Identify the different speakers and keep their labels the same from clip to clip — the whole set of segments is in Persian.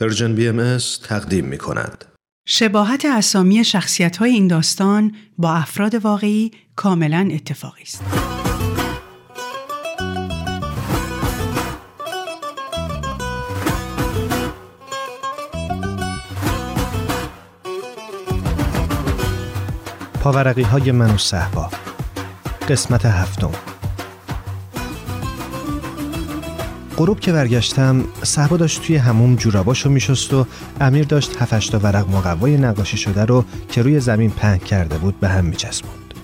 Speaker 1: پرژن بی ام تقدیم می کند.
Speaker 2: شباهت اسامی شخصیت های این داستان با افراد واقعی کاملا اتفاقی است.
Speaker 3: پاورقی های من و صحبا قسمت هفتم غروب که برگشتم صحبا داشت توی هموم جوراباشو میشست و امیر داشت هفتش تا ورق مقوای نقاشی شده رو که روی زمین پهن کرده بود به هم میچسبوند.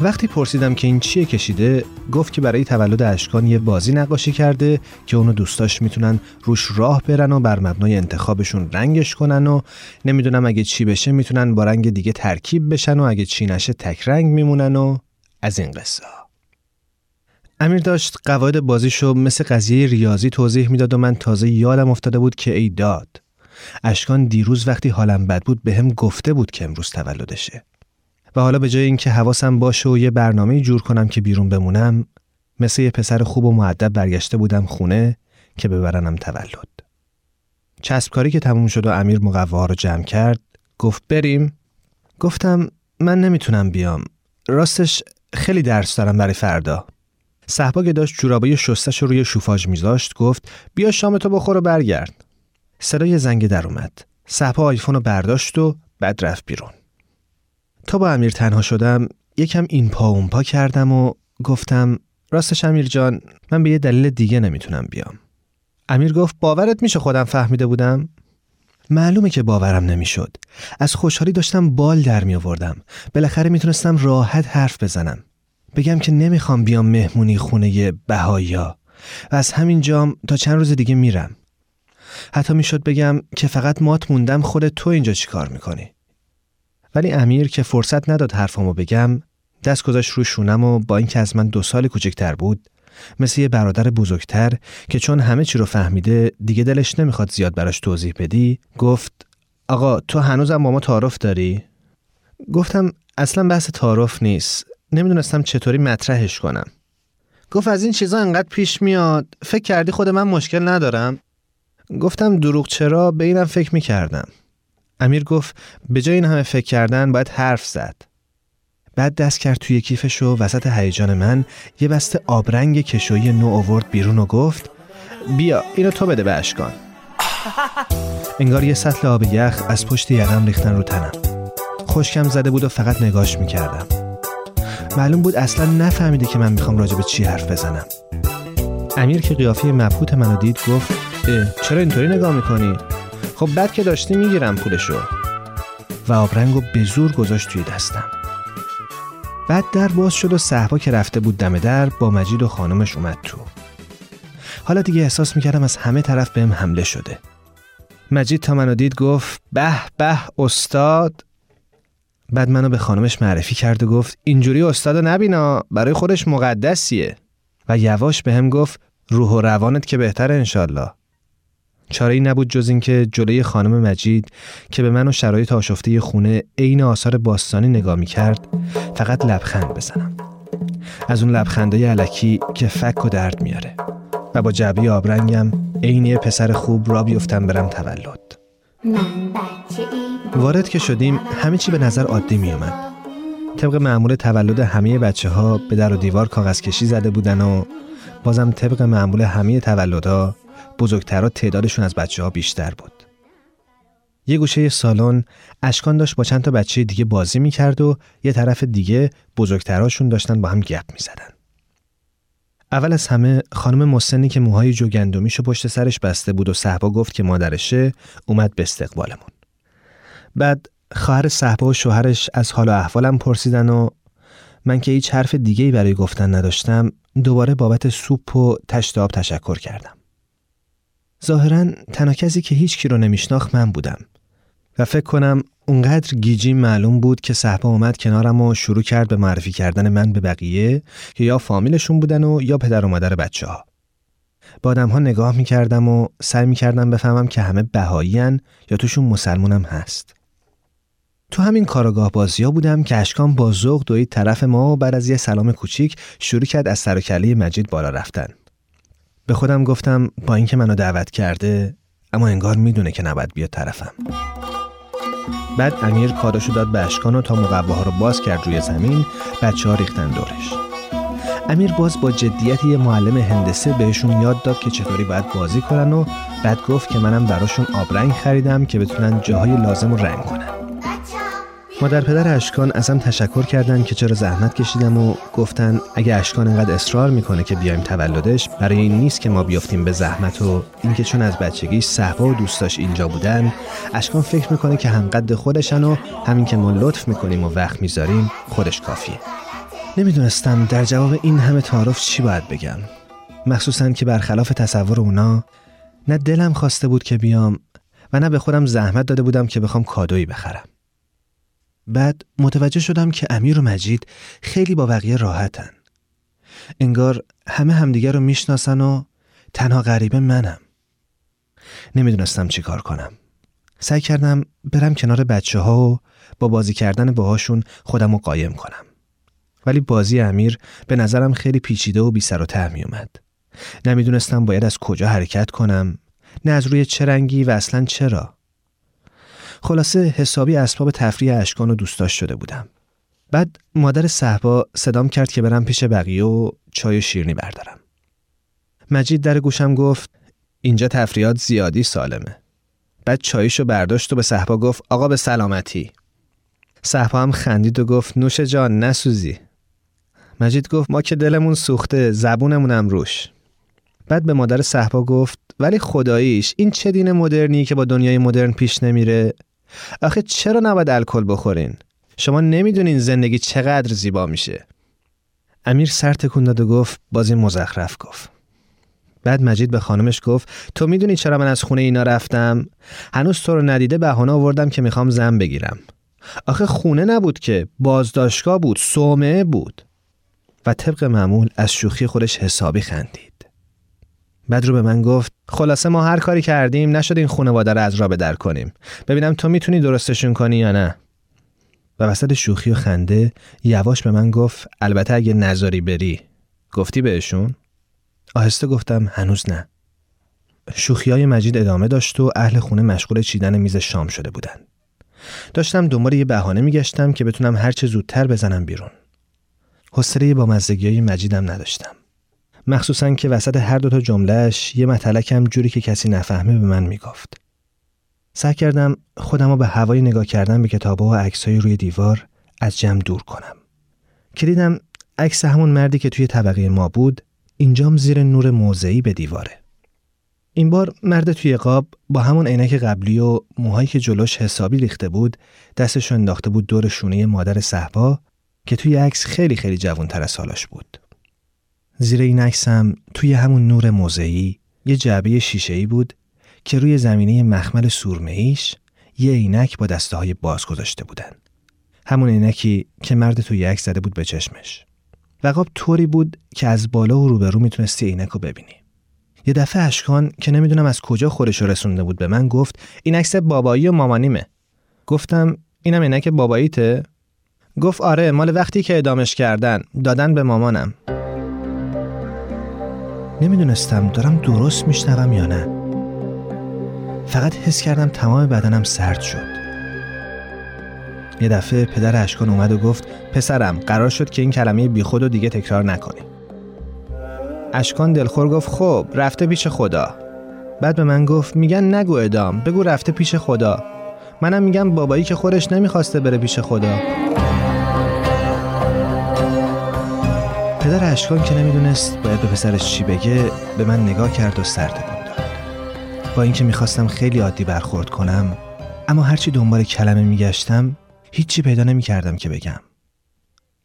Speaker 3: وقتی پرسیدم که این چیه کشیده گفت که برای تولد اشکان یه بازی نقاشی کرده که اونو دوستاش می‌تونن روش راه برن و بر مبنای انتخابشون رنگش کنن و نمی‌دونم اگه چی بشه می‌تونن با رنگ دیگه ترکیب بشن و اگه چی نشه تک رنگ میمونن و از این قصه. امیر داشت قواعد بازیشو مثل قضیه ریاضی توضیح می‌داد و من تازه یادم افتاده بود که ای داد اشکان دیروز وقتی حالم بد بود به هم گفته بود که امروز تولدشه. و حالا به جای اینکه حواسم باشه و یه برنامه جور کنم که بیرون بمونم مثل یه پسر خوب و معدب برگشته بودم خونه که ببرنم تولد. چسبکاری که تموم شد و امیر مقواها رو جمع کرد گفت بریم. گفتم من نمی‌تونم بیام. راستش خیلی درس دارم برای فردا. صحبا که داشت جورابای شستش رو روی شوفاژ میذاشت گفت بیا شام تو بخور و برگرد. صدای زنگ در اومد. صحبا آیفون رو برداشت و بعد رفت بیرون. تا با امیر تنها شدم یکم این پا اون پا کردم و گفتم راستش امیر جان من به یه دلیل دیگه نمی‌تونم بیام. امیر گفت باورت میشه خودم فهمیده بودم؟ معلومه که باورم نمی‌شد. از خوشحالی داشتم بال در می آوردم بالاخره می‌تونستم راحت حرف بزنم. بگم که نمی‌خوام بیام مهمونی خونه بهایا و از همین جام تا چند روز دیگه میرم. حتی می‌شد بگم که فقط مات موندم خود تو اینجا چیکار می‌کنی. ولی امیر که فرصت نداد حرفمو بگم دست گذاشت روی شونم و با اینکه از من دو سال کوچکتر بود مثل یه برادر بزرگتر که چون همه چی رو فهمیده دیگه دلش نمی‌خواد زیاد براش توضیح بدی گفت آقا تو هنوزم با ما تعارف داری؟ گفتم اصلا بحث تعارف نیست. نمی‌دونستم چطوری مطرحش کنم. گفت از این چیزا انقدر پیش میاد. فکر کردی خود من مشکل ندارم؟ گفتم دروغ چرا؟ به اینم فکر می‌کردم. امیر گفت به جای این همه فکر کردن باید حرف زد. بعد دست کرد توی کیفش و وسط هیجان من یه بسته آبرنگ کشویی نو آورد بیرون و گفت بیا اینو تو بده به اشکان. انگار یه سطل آب یخ از پشت یقم ریختن رو تنم. خشکم زده بود و فقط نگاش می‌کردم. معلوم بود اصلا نفهمیده که من می‌خوام راجع به چی حرف بزنم. امیر که قیافه مبهوت منو دید گفت چرا اینطوری نگاه می‌کنی؟ خب بعد که داشتی می‌گیرم پولشو. و آبرنگو به زور گذاشت توی دستم. بعد در باز شد و صحبا که رفته بود دم در با مجید و خانمش اومد تو. حالا دیگه احساس می‌کردم از همه طرف بهم حمله شده. مجید تا منو دید گفت به به استاد. بعد منو به خانمش معرفی کرد و گفت اینجوری استاد نبینا برای خودش مقدسیه. و یواش به گفت روح و روانت که بهتره انشالله چاره ای نبود جز اینکه جلوی خانم مجید که به من و شرایط آشفته خونه عین آثار باستانی نگاه می کرد فقط لبخند بزنم. از اون لبخندای علکی که فک و درد میاره. و با جعبه آبرنگم عین پسر خوب را بیفتم برم تولد. وارد که شدیم همه چی به نظر عادی می اومد. طبق معمول تولد همه بچه ها به در و دیوار کاغذ کشی زده بودن و بازم طبق معمول همه تولدها بزرگترها تعدادشون از بچه ها بیشتر بود. یه گوشه سالن اشکان داشت با چند تا بچه دیگه بازی می‌کرد و یه طرف دیگه بزرگترهاشون داشتن با هم گپ می‌زدن. اول از همه خانم مسنی که موهای جوگندمیشو پشت سرش بسته بود و صحبا گفت که مادرشه اومد به استقبالمون. بعد خواهر صحبا و شوهرش از حال و احوالم پرسیدن و من که هیچ حرف دیگه برای گفتن نداشتم دوباره بابت سوپ و تشت آب تشکر کردم. ظاهرا تنها کسی که هیچ کی رو نمیشناخت من بودم و فکر کنم اونقدر گیجی معلوم بود که صحبا اومد کنارم و شروع کرد به معرفی کردن من به بقیه که یا فامیلشون بودن و یا پدر و مادر بچه ها. با آدم ها نگاه می‌کردم و سعی می‌کردم بفهمم که همه بهایی یا توشون مسلمونم هست. تو همین کاراگاه بازی ها بودم که اشکان با ذوق دوید طرف ما و بعد از یه سلام کوچیک شروع کرد از سر مجید بالا رفتن. به خودم گفتم با اینکه منو دعوت کرده اما انگار می‌دونه که نباید بیاد طرفم بعد امیر کارشو داد به اشکان و تا مقواها رو باز کرد روی زمین بچه ها ریختن دورش. امیر باز با جدیت یه معلم هندسه بهشون یاد داد که چطوری باید بازی کنن و بعد گفت که منم براشون آبرنگ خریدم که بتونن جاهای لازم رو رنگ کنن. مادر پدر اشکان ازم تشکر کردن که چرا زحمت کشیدم و گفتن اگه اشکان انقدر اصرار می‌کنه که بیایم تولدش برای این نیست که ما بیافتیم به زحمت و اینکه چون از بچگی صحبا و دوستاش اینجا بودن اشکان فکر می‌کنه که هم قد خودشن و همین که ما لطف می‌کنیم و وقت می‌ذاریم خودش کافیه. نمی‌دونستم در جواب این همه تعارف چی باید بگم. مخصوصا که برخلاف تصور اونا نه دلم خواسته بود که بیام و نه به خودم زحمت داده بودم که بخوام کادویی بخرم. بعد متوجه شدم که امیر و مجید خیلی با بقیه راحتن. انگار همه همدیگر رو می‌شناسن و تنها غریبه منم. نمی‌دونستم چی کار کنم. سعی کردم برم کنار بچه ها و با بازی کردن باهاشون خودم رو قایم کنم. ولی بازی امیر به نظرم خیلی پیچیده و بی سر و ته می اومد. نمی‌دونستم باید از کجا حرکت کنم نه از روی چه رنگی و اصلا چرا. خلاصه حسابی اسباب تفریح اشکان و دوستاش شده بودم. بعد مادر صحبا صدام کرد که برم پیش بقیه و چای و شیرنی بردارم. مجید در گوشم گفت اینجا تفریحات زیادی سالمه. بعد چایشو برداشت و به صحبا گفت آقا به سلامتی. صحبا هم خندید و گفت نوش جان نسوزی. مجید گفت ما که دلمون سوخته زبونمونم روش. بعد به مادر صحبا گفت ولی خداییش این چه دین مدرنی که با دنیای مدرن پیش نمیره آخه چرا نباید الکل بخورین؟ شما نمی‌دونین زندگی چقدر زیبا میشه. امیر سر تکون داد و گفت بازی مزخرف گفت. بعد مجید به خانمش گفت تو می‌دونی چرا من از خونه اینا رفتم؟ هنوز تو رو ندیده بهانه آوردم که می‌خوام زن بگیرم. آخه خونه نبود که بازداشتگاه بود صومعه بود. و طبق معمول از شوخی خودش حسابی خندید. بعد رو به من گفت خلاصه ما هر کاری کردیم نشد این خانواده رو از را در کنیم. ببینم تو می‌تونی درستشون کنی یا نه؟ و وسط شوخی و خنده یواش به من گفت البته اگه نظری بری. گفتی بهشون؟ آهسته گفتم هنوز نه. شوخی های مجید ادامه داشت و اهل خونه مشغول چیدن میز شام شده بودن. داشتم دنبال یه بهانه میگشتم که بتونم هرچه زودتر بزنم بیرون. حسره با مزدگی های مجیدم نداشتم. مخصوصا که وسط هر دوتا جملهش یه متلکم جوری که کسی نفهمه به من می‌گفت. سعی کردم خودم به هوای نگاه کردن به کتابه و عکسای روی دیوار از جمع دور کنم. که دیدم عکس همون مردی که توی طبقه ما بود اینجام زیر نور موضعی به دیواره. این بار مرد توی قاب با همون عینک قبلی و موهایی که جلوش حسابی ریخته بود دستش انداخته بود دور شونه مادر صحبا که توی عکس خیلی خیلی جوانتر از سالاش بود. زیر این عکسم توی همون نور موضعی یه جعبه شیشه‌ای بود که روی زمینه مخمل سورمهیش یه عینک با دسته های باز گذاشته بودن. همون عینکی که مرد توی عکس زده بود به چشمش. وقاب طوری بود که از بالا و روبرو می‌تونستی عینک رو ببینی. یه دفعه اشکان که نمی‌دونم از کجا خودش رسونده بود به من گفت این عکس بابایی و مامانیمه. گفتم اینم عینک باباییته؟ گفت آره مال وقتی که ادامش کردن دادن به مامانم. نمی‌دونستم دارم درست میشنوم یا نه. فقط حس کردم تمام بدنم سرد شد. یه دفعه پدر اشکان اومد و گفت پسرم قرار شد که این کلمه بیخود و دیگه تکرار نکنی. اشکان دلخور گفت خب رفته پیش خدا. بعد به من گفت میگن نگو ادام بگو رفته پیش خدا. منم میگم بابایی که خودش نمی‌خواسته بره پیش خدا. پدر اشکان که نمی‌دونست باید به پسرش چی بگه به من نگاه کرد و سر تکون داد. با اینکه می‌خواستم خیلی عادی برخورد کنم اما هرچی دنبال کلمه میگشتم هیچی پیدا نمی‌کردم که بگم.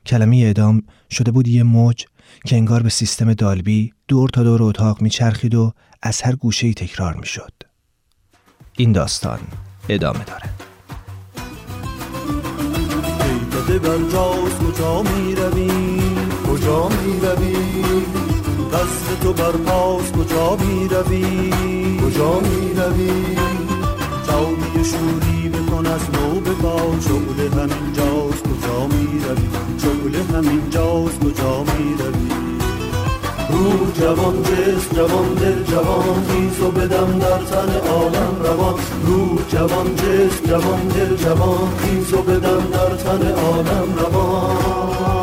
Speaker 3: کلمه اعدام شده بود یه موج که انگار به سیستم دالبی دور تا دور اتاق میچرخید و از هر گوشه ای تکرار می‌شد. این داستان ادامه داره کجا کجا می روی قصد تو بر پاس کجا می روی کجا می روی جامی شوری بکن از نو بپا شغل همین جاست کجا می روی شغل همین جاست کجا می روی روح جوان جسم جوان دل
Speaker 4: جوان. خیز و بدم در تن عالم روان. روح جوان جسم جوان دل جوان. خیز و بدم در تن عالم روان.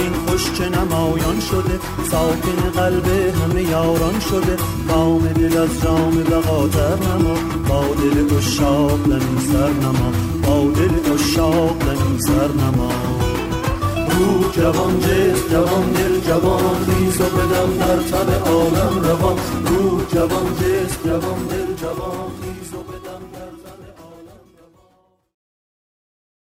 Speaker 4: ببین خوش که نمایان شده ساکن قلب همه یاران شده. بام دل از جام بقاتر نما با دل اشاق دمی سر نما با دل اشاق دمی سر نما. روح جوان جسم جوان دل جوان خیز و بدم در تن عالم روان روح جوان جسم جوان دل جوان